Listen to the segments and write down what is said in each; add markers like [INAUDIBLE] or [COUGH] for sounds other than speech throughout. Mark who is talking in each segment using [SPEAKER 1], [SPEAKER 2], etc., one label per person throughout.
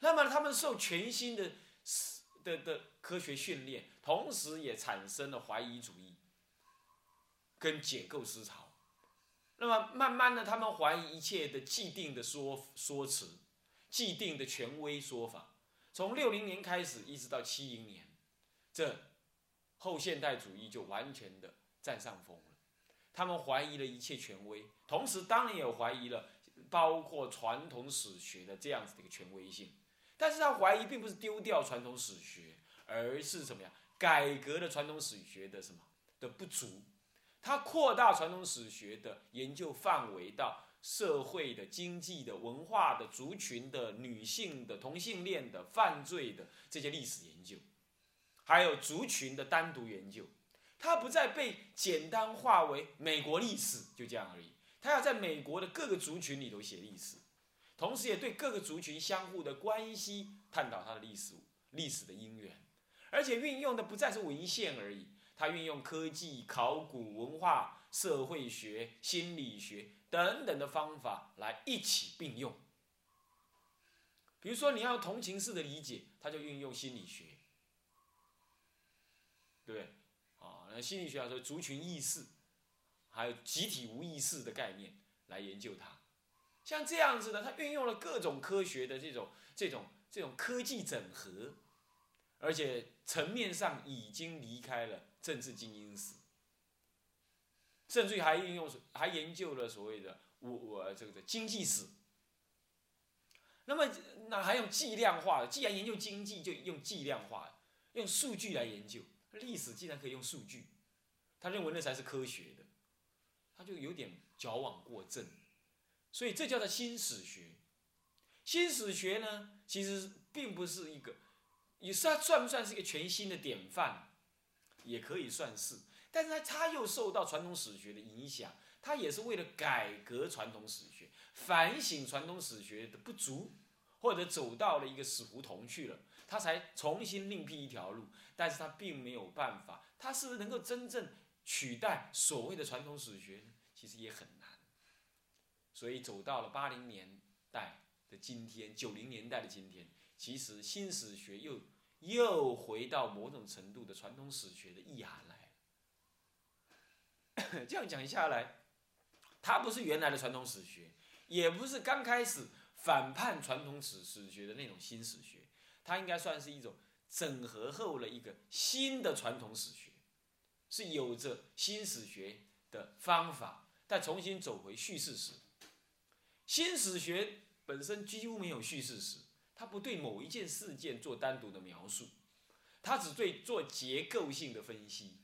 [SPEAKER 1] 那么他们受全新的的的科学训练，同时也产生了怀疑主义跟解构思潮。那么慢慢的，他们怀疑一切的既定的说说辞，既定的权威说法。从六零年开始，一直到七零年，这后现代主义就完全的占上风了。他们怀疑了一切权威，同时当然也怀疑了包括传统史学的这样子的一个权威性。但是他怀疑并不是丢掉传统史学，而是什么呀？改革了传统史学的什么的不足。他扩大传统史学的研究范围到社会的、经济的、文化的、族群的、女性的、同性恋的、犯罪的这些历史研究，还有族群的单独研究。他不再被简单化为美国历史，就这样而已。他要在美国的各个族群里头写历史，同时也对各个族群相互的关系探讨它的历史、历史的因缘，而且运用的不再是文献而已。它运用科技、考古、文化、社会学、心理学等等的方法来一起并用。比如说，你要同情式的理解，他就运用心理学，对不对？啊，那心理学说族群意识，还有集体无意识的概念来研究它。像这样子的，他运用了各种科学的这种、这种、这种科技整合，而且层面上已经离开了。政治精英史，甚至于还运用还研究了所谓的我我这个的经济史。那么那还用计量化的？既然研究经济，就用计量化，用数据来研究历史。既然可以用数据，他认为那才是科学的，他就有点矫枉过正。所以这叫做新史学。新史学呢，其实并不是一个，也是它算不算是一个全新的典范？也可以算是，但是他他又受到传统史学的影响，他也是为了改革传统史学，反省传统史学的不足，或者走到了一个死胡同去了，他才重新另辟一条路。但是他并没有办法，他是不是能够真正取代所谓的传统史学呢？其实也很。所以走到了八零年代的今天，九零年代的今天，其实新史学又。又回到某种程度的传统史学的意涵来 [COUGHS] 这样讲下来，它不是原来的传统史学，也不是刚开始反叛传统史史学的那种新史学，它应该算是一种整合后的一个新的传统史学，是有着新史学的方法，但重新走回叙事史。新史学本身几乎没有叙事史。他不对某一件事件做单独的描述，他只对做结构性的分析。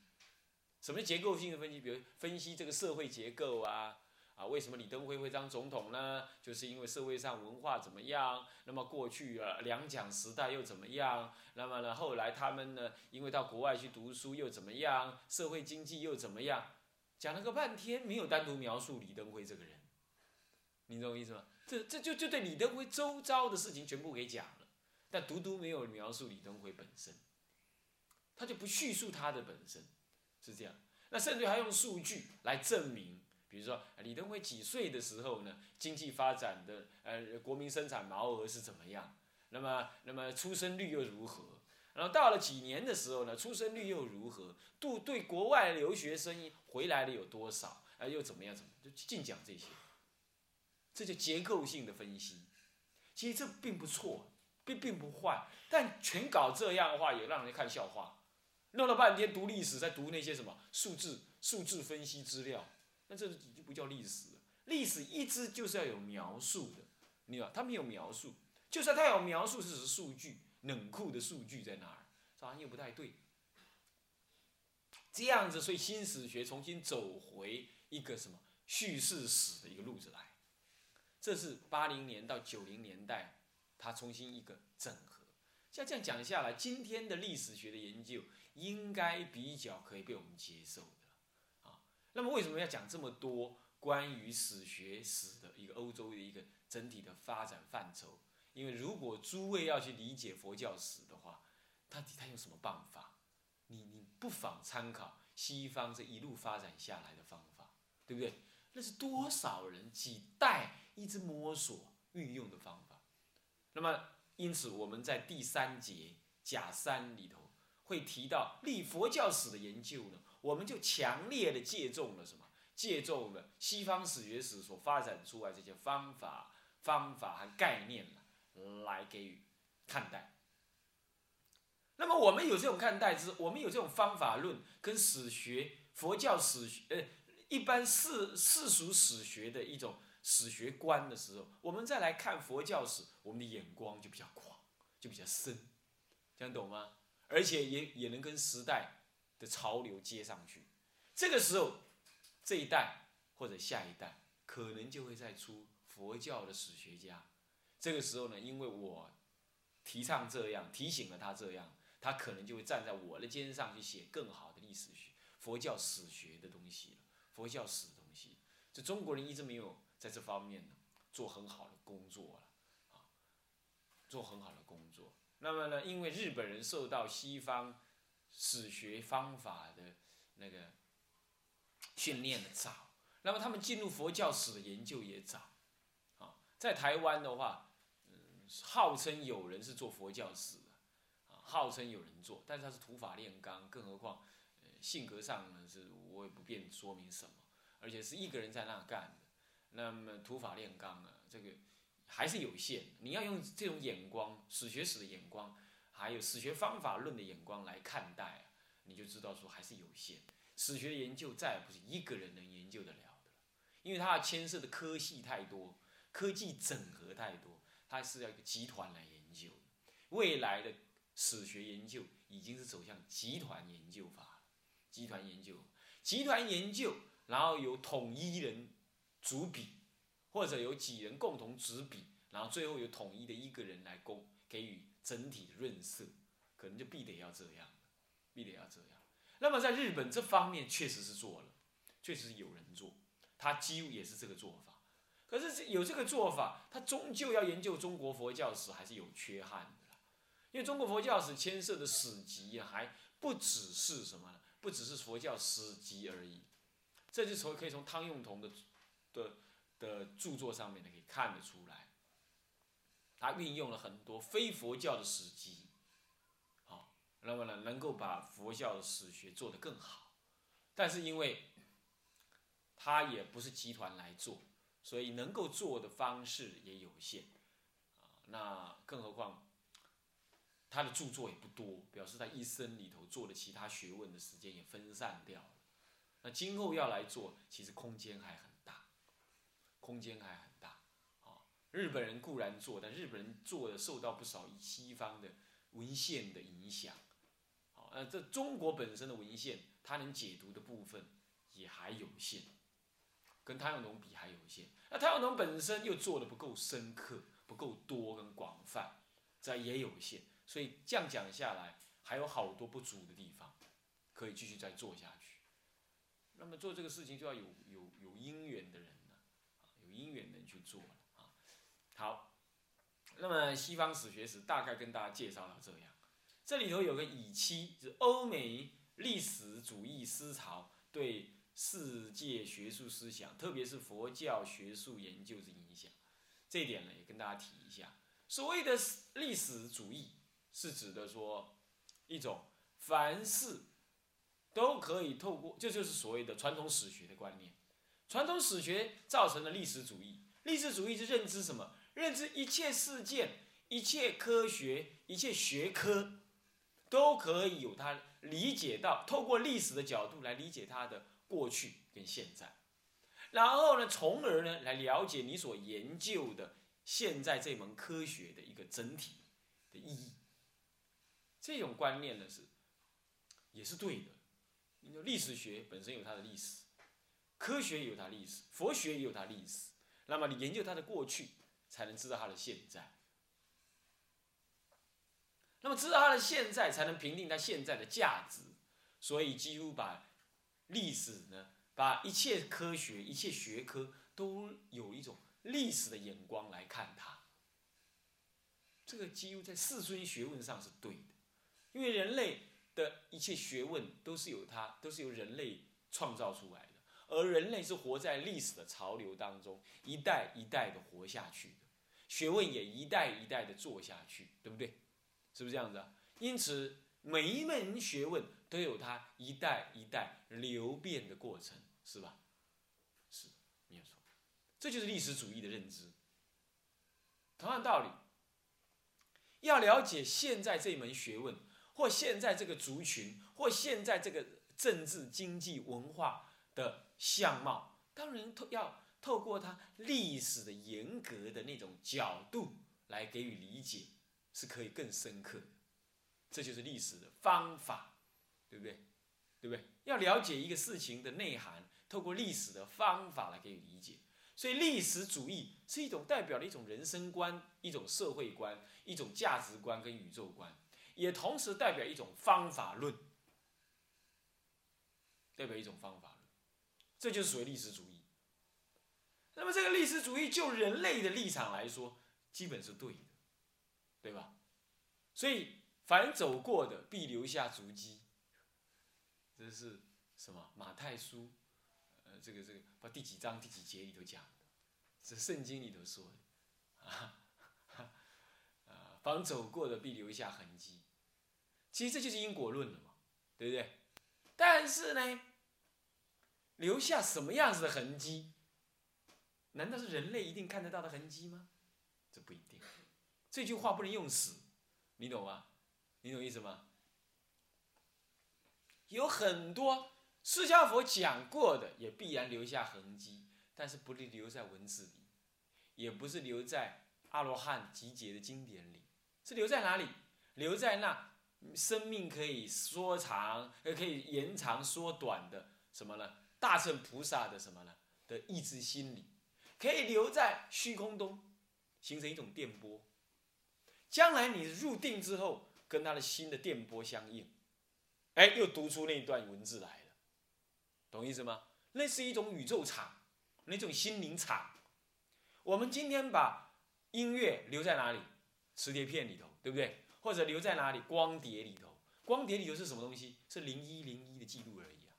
[SPEAKER 1] 什么结构性的分析？比如分析这个社会结构啊，啊，为什么李登辉会当总统呢？就是因为社会上文化怎么样？那么过去啊两蒋时代又怎么样？那么呢后来他们呢因为到国外去读书又怎么样？社会经济又怎么样？讲了个半天，没有单独描述李登辉这个人，你懂我意思吗？这这就就对李登辉周遭的事情全部给讲了，但独独没有描述李登辉本身，他就不叙述他的本身，是这样。那甚至还用数据来证明，比如说李登辉几岁的时候呢，经济发展的呃国民生产毛额是怎么样？那么那么出生率又如何？然后到了几年的时候呢，出生率又如何？度对国外留学生回来的有多少？啊又怎么样？怎么就净讲这些？这就结构性的分析，其实这并不错，并并不坏，但全搞这样的话也让人看笑话，弄了半天读历史在读那些什么数字数字分析资料，那这就不叫历史了。历史一直就是要有描述的，你知道他没有描述，就算他有描述，只是数据冷酷的数据在哪儿，好像又不太对。这样子，所以新史学重新走回一个什么叙事史的一个路子来。这是八零年到九零年代，他重新一个整合。像这样讲下来，今天的历史学的研究应该比较可以被我们接受的啊。那么为什么要讲这么多关于史学史的一个欧洲的一个整体的发展范畴？因为如果诸位要去理解佛教史的话，到底他用什么办法？你你不妨参考西方这一路发展下来的方法，对不对？那是多少人几代？一直摸索运用的方法，那么因此我们在第三节甲三里头会提到立佛教史的研究呢，我们就强烈的借重了什么？借重了西方史学史所发展出来这些方法、方法和概念来给予看待。那么我们有这种看待之，我们有这种方法论跟史学、佛教史学，呃，一般世世俗史学的一种史学观的时候，我们再来看佛教史，我们的眼光就比较广，就比较深，这样懂吗？而且也也能跟时代的潮流接上去。这个时候，这一代或者下一代，可能就会再出佛教的史学家。这个时候呢，因为我提倡这样，提醒了他这样。他可能就会站在我的肩上去写更好的历史学、佛教史学的东西了，佛教史的东西。这中国人一直没有在这方面呢做很好的工作了，啊，做很好的工作。那么呢，因为日本人受到西方史学方法的那个训练的早，那么他们进入佛教史的研究也早，啊，在台湾的话，嗯，号称有人是做佛教史的啊。号称有人做，但是他是土法炼钢，更何况，性格上呢是我也不便说明什么，而且是一个人在那干的，那么土法炼钢啊，这个还是有限。你要用这种眼光，史学史的眼光，还有史学方法论的眼光来看待啊，你就知道说还是有限。史学研究再也不是一个人能研究得了的，因为它牵涉的科系太多，科技整合太多，它是要一个集团来研究未来的。史学研究已经是走向集团研究法，集团研究，集团研究，然后由统一人主笔，或者有几人共同执笔，然后最后有统一的一个人来供给予整体润色，可能就必得要这样，必得要这样。那么在日本这方面确实是做了，确实是有人做，他几乎也是这个做法。可是有这个做法，他终究要研究中国佛教史还是有缺憾的。因为中国佛教史牵涉的史籍还不只是什么呢，不只是佛教史籍而已，这就从可以从汤用彤的的的著作上面呢可以看得出来，他运用了很多非佛教的史籍，好，那么呢能够把佛教的史学做得更好，但是因为他也不是集团来做，所以能够做的方式也有限，啊，那更何况。他的著作也不多，表示他一生里头做的其他学问的时间也分散掉了。那今后要来做，其实空间还很大，空间还很大。啊，日本人固然做，但日本人做的受到不少西方的文献的影响。好，那，这中国本身的文献，它能解读的部分也还有限，跟汤永龙比还有限。那汤永龙本身又做的不够深刻，不够多跟广泛，这也有限。所以这样讲下来，还有好多不足的地方，可以继续再做下去。那么做这个事情就要有有有因缘的人呢，有因缘的人去做了啊。好，那么西方史学史大概跟大家介绍到这样。这里头有个以期，是欧美历史主义思潮对世界学术思想，特别是佛教学术研究的影响。这一点呢，也跟大家提一下。所谓的历史主义。是指的说，一种凡事都可以透过，这就是所谓的传统史学的观念。传统史学造成了历史主义，历史主义是认知什么？认知一切事件、一切科学、一切学科，都可以有它理解到，透过历史的角度来理解它的过去跟现在，然后呢，从而呢来了解你所研究的现在这门科学的一个整体的意义。这种观念呢是，也是对的。你说历史学本身有它的历史，科学也有它历史，佛学也有它历史。那么你研究它的过去，才能知道它的现在。那么知道它的现在，才能评定它现在的价值。所以几乎把历史呢，把一切科学、一切学科都有一种历史的眼光来看它。这个几乎在世尊学问上是对的。因为人类的一切学问都是由它，都是由人类创造出来的，而人类是活在历史的潮流当中，一代一代的活下去的。学问也一代一代的做下去，对不对？是不是这样子啊？因此，每一门学问都有它一代一代流变的过程，是吧？是，没有错。这就是历史主义的认知。同样道理，要了解现在这门学问，或现在这个族群，或现在这个政治、经济、文化的相貌，当然透要透过它历史的严格的那种角度来给予理解，是可以更深刻的。这就是历史的方法，对不对？对不对？要了解一个事情的内涵，透过历史的方法来给予理解。所以，历史主义是一种代表了一种人生观、一种社会观、一种价值观跟宇宙观，也同时代表一种方法论，代表一种方法论，这就是属于历史主义。那么，这个历史主义就人类的立场来说，基本是对的，对吧？所以，凡走过的必留下足迹，这是什么？马太书。呃这个这个，把第几章第几节里头讲的，是圣经里头说的，啊，啊，凡走过的必留下痕迹，其实这就是因果论了嘛，对不对？但是呢，留下什么样子的痕迹？难道是人类一定看得到的痕迹吗？这不一定。这句话不能用死，你懂吗？你懂意思吗？有很多。释迦佛讲过的也必然留下痕迹，但是不是留在文字里，也不是留在阿罗汉集结的经典里，是留在哪里？留在那生命可以缩长，也可以延长缩短的什么呢？大乘菩萨的什么呢？的意志心理，可以留在虚空中，形成一种电波。将来你入定之后，跟他的心的电波相应，哎，又读出那一段文字来了。懂意思吗？那是一种宇宙场，那种心灵场。我们今天把音乐留在哪里？磁碟片里头，对不对？或者留在哪里？光碟里头。光碟里头是什么东西？是零一零一的记录而已啊。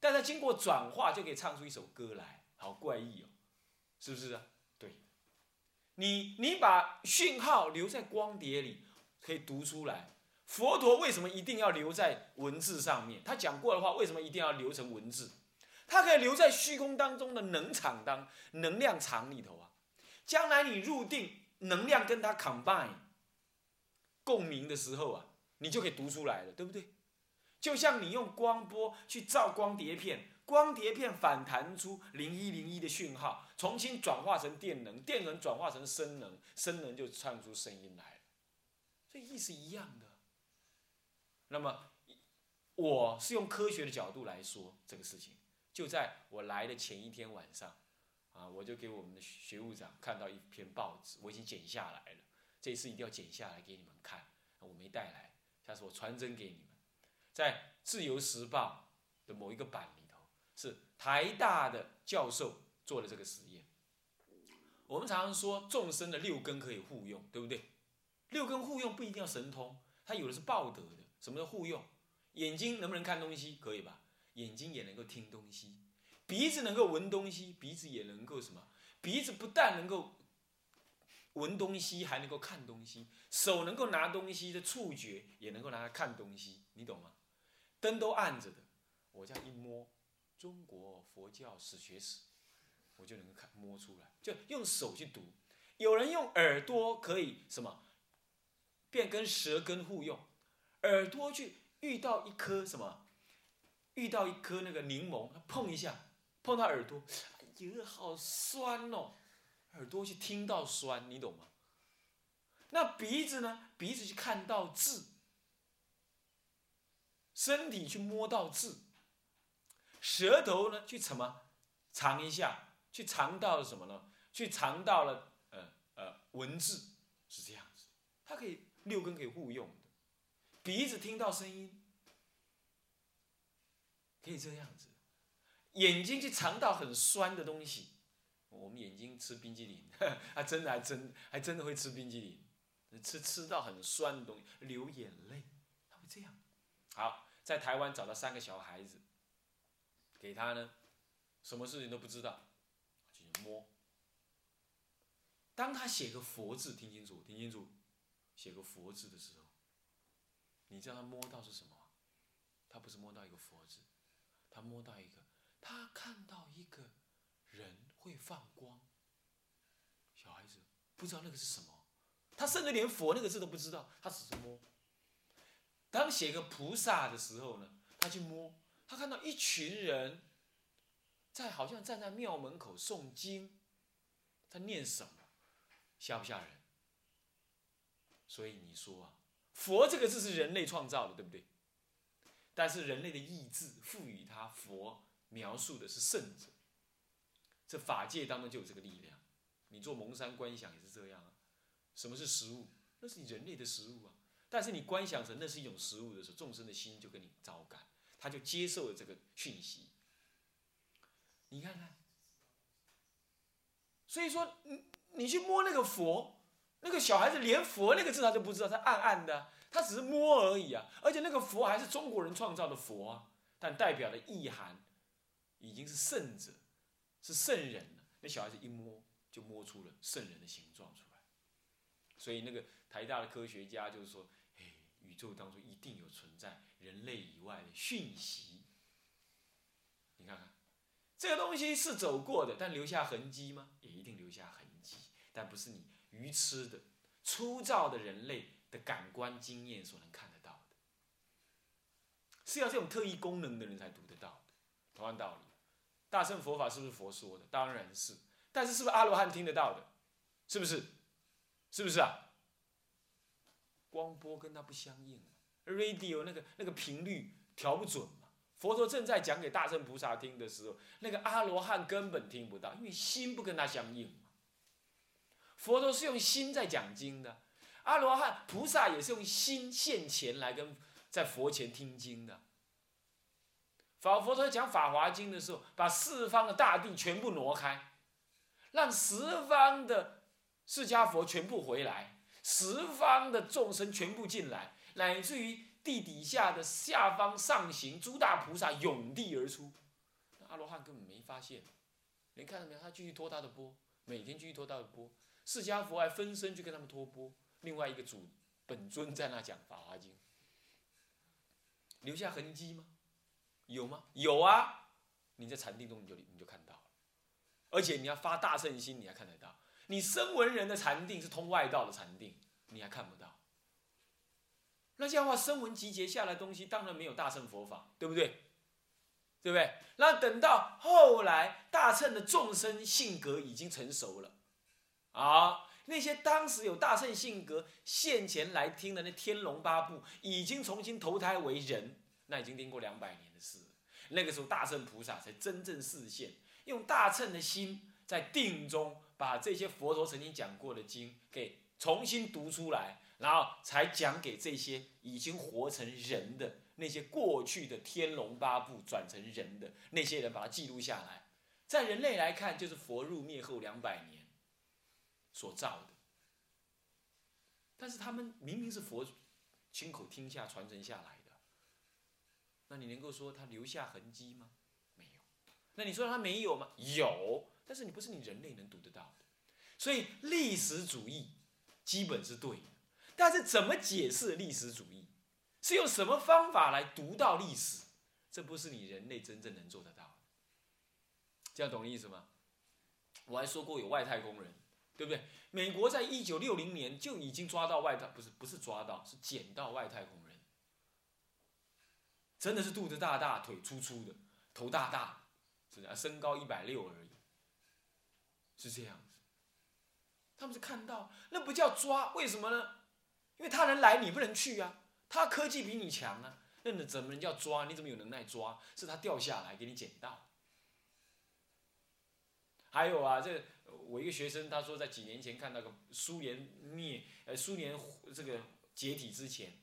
[SPEAKER 1] 但它经过转化，就可以唱出一首歌来，好怪异哦，是不是啊？对。你你把讯号留在光碟里，可以读出来。佛陀为什么一定要留在文字上面？他讲过的话为什么一定要留成文字？他可以留在虚空当中的能场当能量场里头啊。将来你入定，能量跟它 combine 共鸣的时候啊，你就可以读出来了，对不对？就像你用光波去照光碟片，光碟片反弹出零一零一的讯号，重新转化成电能，电能转化成声能，声能就唱出声音来了，这意思一样的。那么，我是用科学的角度来说这个事情。就在我来的前一天晚上，啊，我就给我们的学务长看到一篇报纸，我已经剪下来了。这次一定要剪下来给你们看，我没带来，下次我传真给你们。在《自由时报》的某一个版里头，是台大的教授做的这个实验。我们常常说众生的六根可以互用，对不对？六根互用不一定要神通，它有的是报德的。什么叫互用？眼睛能不能看东西？可以吧？眼睛也能够听东西，鼻子能够闻东西，鼻子也能够什么？鼻子不但能够闻东西，还能够看东西。手能够拿东西的触觉，也能够拿来看东西。你懂吗？灯都暗着的，我这样一摸，《中国佛教史学史》，我就能够看摸出来，就用手去读。有人用耳朵可以什么？变跟舌根互用。耳朵去遇到一颗什么？遇到一颗那个柠檬，碰一下，碰到耳朵，哎呀，好酸哦！耳朵去听到酸，你懂吗？那鼻子呢？鼻子去看到字，身体去摸到字，舌头呢去什么？尝一下，去尝到了什么呢？去尝到了呃呃文字，是这样子，它可以六根可以互用的。鼻子听到声音，可以这样子；眼睛去尝到很酸的东西，我们眼睛吃冰激凌，[LAUGHS] 还真的还真还真的会吃冰激凌，吃吃到很酸的东西流眼泪，他会这样。好，在台湾找到三个小孩子，给他呢，什么事情都不知道，去摸，当他写个佛字，听清楚，听清楚，写个佛字的时候，你知道他摸到是什么？他不是摸到一个佛字，他摸到一个，他看到一个人会放光。小孩子不知道那个是什么，他甚至连佛那个字都不知道，他只是摸。当写个菩萨的时候呢，他去摸，他看到一群人在好像站在庙门口诵经，在念什么？吓不吓人？所以你说啊，佛这个字是人类创造的，对不对？但是人类的意志赋予他佛描述的是圣者，这法界当中就有这个力量。你做蒙山观想也是这样啊。什么是食物？那是你人类的食物啊。但是你观想成那是一种食物的时候，众生的心就跟你招感，他就接受了这个讯息。你看看，所以说你。你去摸那个佛，那个小孩子连佛那个字他都不知道，他暗暗的，他只是摸而已啊。而且那个佛还是中国人创造的佛啊，但代表的意涵已经是圣者，是圣人了。那小孩子一摸就摸出了圣人的形状出来。所以那个台大的科学家就是说，哎，宇宙当中一定有存在人类以外的讯息。你看看，这个东西是走过的，但留下痕迹吗？也一定留下痕迹。但不是你愚痴的、粗糙的人类的感官经验所能看得到的，是要这种特异功能的人才读得到的。同样道理，大乘佛法是不是佛说的？当然是。但是是不是阿罗汉听得到的？是不是？是不是啊？光波跟它不相应，radio 那个那个频率调不准嘛。佛陀正在讲给大乘菩萨听的时候，那个阿罗汉根本听不到，因为心不跟他相应。佛陀是用心在讲经的，阿罗汉菩萨也是用心现前来跟在佛前听经的。法佛陀讲《法华经》的时候，把四方的大地全部挪开，让十方的释迦佛全部回来，十方的众生全部进来，乃至于地底下的下方上行诸大菩萨涌地而出。阿罗汉根本没发现，你看到没有？他继续拖他的波，每天继续拖他的波。释迦佛还分身去跟他们托钵，另外一个主本尊在那讲《法华经》，留下痕迹吗？有吗？有啊！你在禅定中你就你就看到了，而且你要发大圣心，你还看得到。你声闻人的禅定是通外道的禅定，你还看不到。那这样的话，声闻集结下来东西，当然没有大乘佛法，对不对？对不对？那等到后来大乘的众生性格已经成熟了。啊，那些当时有大圣性格现前来听的那天龙八部，已经重新投胎为人，那已经经过两百年事。那个时候大圣菩萨才真正示现，用大乘的心在定中把这些佛陀曾经讲过的经给重新读出来，然后才讲给这些已经活成人的那些过去的天龙八部转成人的那些人，把它记录下来。在人类来看，就是佛入灭后两百年。所造的，但是他们明明是佛亲口听下传承下来，那你能够说他留下痕迹吗？没有。那你说他没有吗？有，但是你不是你人类能读得到的。所以历史主义基本是对的，但是怎么解释历史主义，是用什么方法来读到历史，这不是你人类真正能做得到的。这样懂的意思吗？我还说过有外太空人。对不对？美国在一九六零年就已经抓到外太，不是不是抓到，是捡到外太空人。真的是肚子大大，腿粗粗的，头大大，是这样，身高一百六而已，是这样子。他们是看到，那不叫抓，为什么呢？因为他能来，你不能去啊。他科技比你强啊，那你怎么能叫抓？你怎么有能耐抓？是他掉下来给你捡到。还有啊，这。我一个学生，他说在几年前看到个苏联灭，呃，苏联这个解体之前，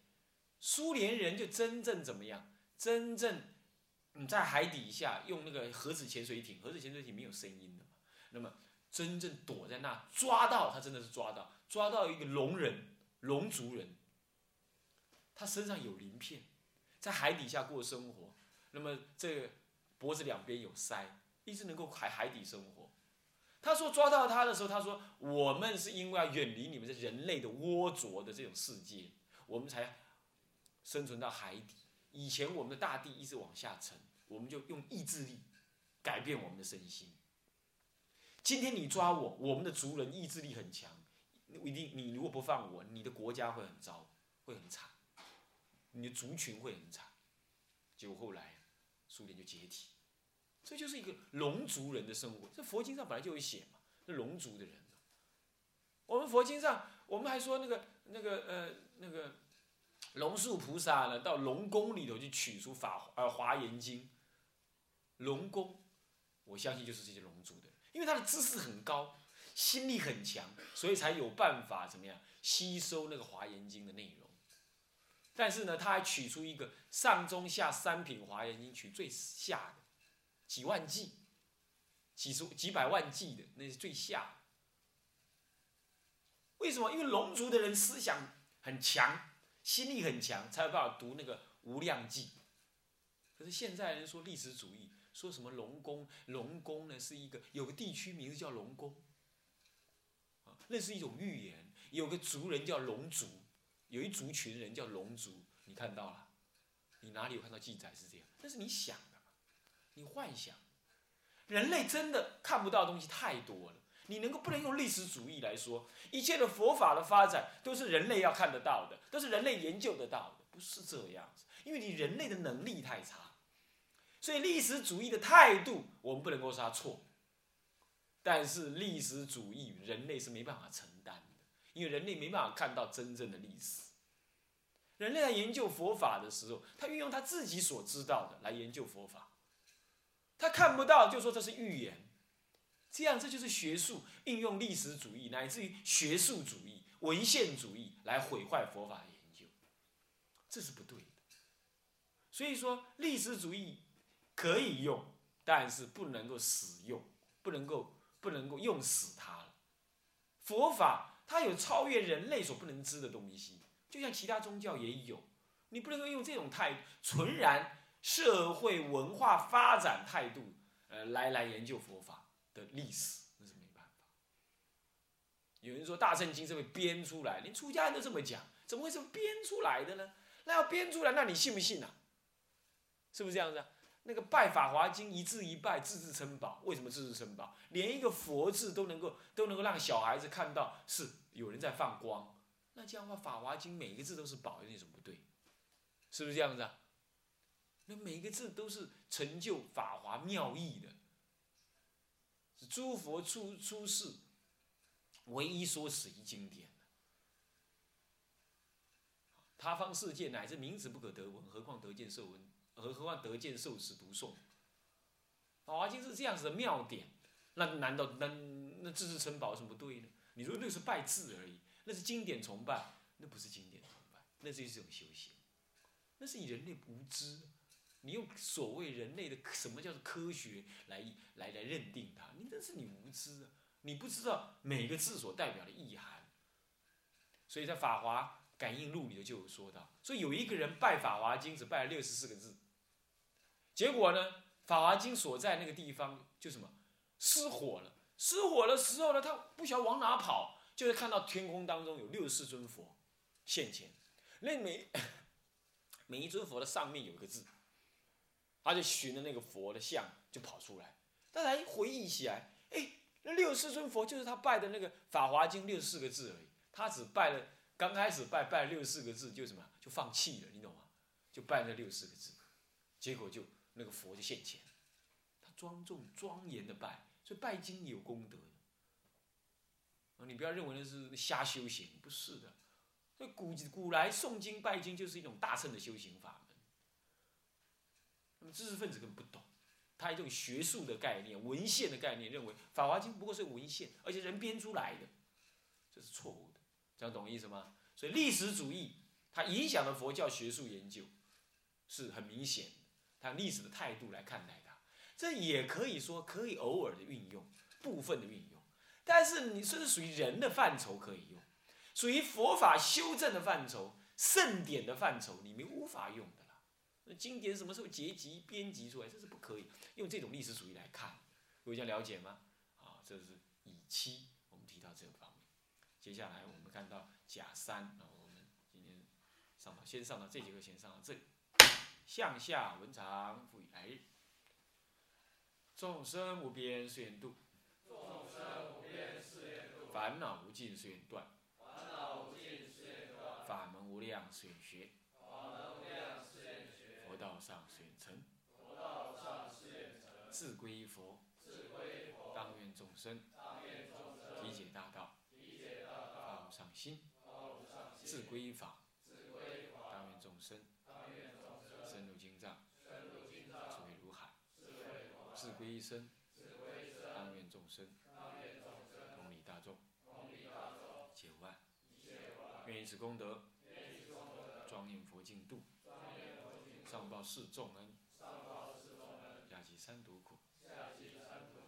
[SPEAKER 1] 苏联人就真正怎么样？真正你在海底下用那个核子潜水艇，核子潜水艇没有声音的？那么真正躲在那抓到他，真的是抓到，抓到一个龙人，龙族人，他身上有鳞片，在海底下过生活，那么这个脖子两边有鳃，一直能够海海底生活。他说抓到他的时候，他说我们是因为要远离你们这人类的窝着的这种世界，我们才生存到海底。以前我们的大地一直往下沉，我们就用意志力改变我们的身心。今天你抓我，我们的族人意志力很强，一定你如果不放我，你的国家会很糟，会很惨，你的族群会很惨。结果后来苏联就解体，这就是一个龙族人的生活。这佛经上本来就有写嘛，那龙族的人。我们佛经上，我们还说那个那个呃那个。龙树菩萨呢，到龙宫里头去取出法呃华严经。龙宫，我相信就是这些龙族的，因为他的知识很高，心力很强，所以才有办法怎么样吸收那个华严经的内容。但是呢，他还取出一个上中下三品华严经，取最下的几万计，几十几百万计的，那是最下。为什么？因为龙族的人思想很强。心力很强，才有办法读那个无量记。可是现在人说历史主义，说什么龙宫？龙宫呢是一个有个地区名字叫龙宫，啊，那是一种预言。有个族人叫龙族，有一族群人叫龙族，你看到了？你哪里有看到记载是这样？那是你想的，你幻想。人类真的看不到东西太多了。你能够不能用历史主义来说，一切的佛法的发展都是人类要看得到的，都是人类研究得到的，不是这样子。因为你人类的能力太差，所以历史主义的态度我们不能够说它错。但是历史主义人类是没办法承担的，因为人类没办法看到真正的历史。人类在研究佛法的时候，他运用他自己所知道的来研究佛法，他看不到就说这是预言。这样，这就是学术应用历史主义乃至于学术主义、文献主义来毁坏佛法的研究，这是不对的。所以说，历史主义可以用，但是不能够使用，不能够不能够用死它了。佛法它有超越人类所不能知的东西，就像其他宗教也有，你不能够用这种态度纯然社会文化发展态度，呃，来来研究佛法。的历史那是没办法。有人说大圣经是被编出来，连出家人都这么讲，怎么会是编出来的呢？那要编出来，那你信不信呐？是不是这样子啊？那个拜法华经一字一拜，字字称宝。为什么字字称宝？连一个佛字都能够都能够让小孩子看到是有人在放光。那这样的话，法华经每个字都是宝，有什么不对？是不是这样子啊？那每个字都是成就法华妙义的。诸佛出出世，唯一说此一经典。他方世界乃至名词不可得闻，何况得见受闻？何何况得见受持读诵？法华经是这样子的妙典，那难道那那字字称宝什么不对呢？你说那是拜字而已，那是经典崇拜，那不是经典崇拜，那是一种修行，那是以人类无知。你用所谓人类的什么叫做科学来来来认定它？你这是你无知啊！你不知道每个字所代表的意涵。所以在《法华感应录》里头就有说到，说有一个人拜《法华经》只拜了六十四个字，结果呢，《法华经》所在那个地方就什么失火了。失火的时候呢，他不晓得往哪跑，就会看到天空当中有六十四尊佛现前，那每 [COUGHS] 每一尊佛的上面有个字。他就寻着那个佛的像就跑出来，他才回忆起来，哎，那六十尊佛就是他拜的那个《法华经》六十四个字而已。他只拜了，刚开始拜拜六十四个字就什么就放弃了，你懂吗？就拜那六十四个字，结果就那个佛就现前，他庄重庄严的拜，所以拜经有功德啊，你不要认为那是瞎修行，不是的。那古古来诵经拜经就是一种大乘的修行法。知识分子根本不懂，他一种学术的概念、文献的概念，认为《法华经》不过是文献，而且人编出来的，这是错误的。这样懂意思吗？所以历史主义它影响了佛教学术研究，是很明显的。它历史的态度来看待它，这也可以说可以偶尔的运用，部分的运用。但是你说是属于人的范畴可以用，属于佛法修正的范畴、圣典的范畴，你们无法用的。那经典什么时候结集编辑出来？这是不可以用这种历史主义来看，各位想了解吗？啊，这是乙七，我们提到这个方面。接下来我们看到甲三，啊，我们今天上到先上到这节课，先上到这里。向下文长复以来日，众生无边誓愿度，
[SPEAKER 2] 众生无边誓愿度，
[SPEAKER 1] 烦恼无尽誓愿断，
[SPEAKER 2] 烦恼无尽誓愿断，
[SPEAKER 1] 法门无量誓愿学，
[SPEAKER 2] 法门无量誓愿学，
[SPEAKER 1] 佛道上誓愿成，自归佛，
[SPEAKER 2] 自归佛，
[SPEAKER 1] 当愿众生。
[SPEAKER 2] 当愿众生
[SPEAKER 1] 理解大道，
[SPEAKER 2] 道，
[SPEAKER 1] 发无上心，自归法，
[SPEAKER 2] 自归法，
[SPEAKER 1] 当愿众生。深入经藏，
[SPEAKER 2] 深入经
[SPEAKER 1] 智，慧如海，自归一生，
[SPEAKER 2] 自归生，
[SPEAKER 1] 当愿众生。同理大众，
[SPEAKER 2] 同理大众，
[SPEAKER 1] 一切无碍。
[SPEAKER 2] 一切万
[SPEAKER 1] 愿以此功德，庄严佛净土，上报四众恩，
[SPEAKER 2] 上报四重恩，
[SPEAKER 1] 下济三毒苦。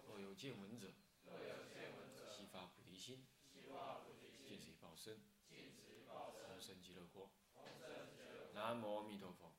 [SPEAKER 1] 若有见闻者，
[SPEAKER 2] 若有见闻者，
[SPEAKER 1] 悉发菩提心，
[SPEAKER 2] 悉发菩提心，
[SPEAKER 1] 尽此一报身，
[SPEAKER 2] 尽此报身，
[SPEAKER 1] 同生极乐国。南无阿弥陀佛。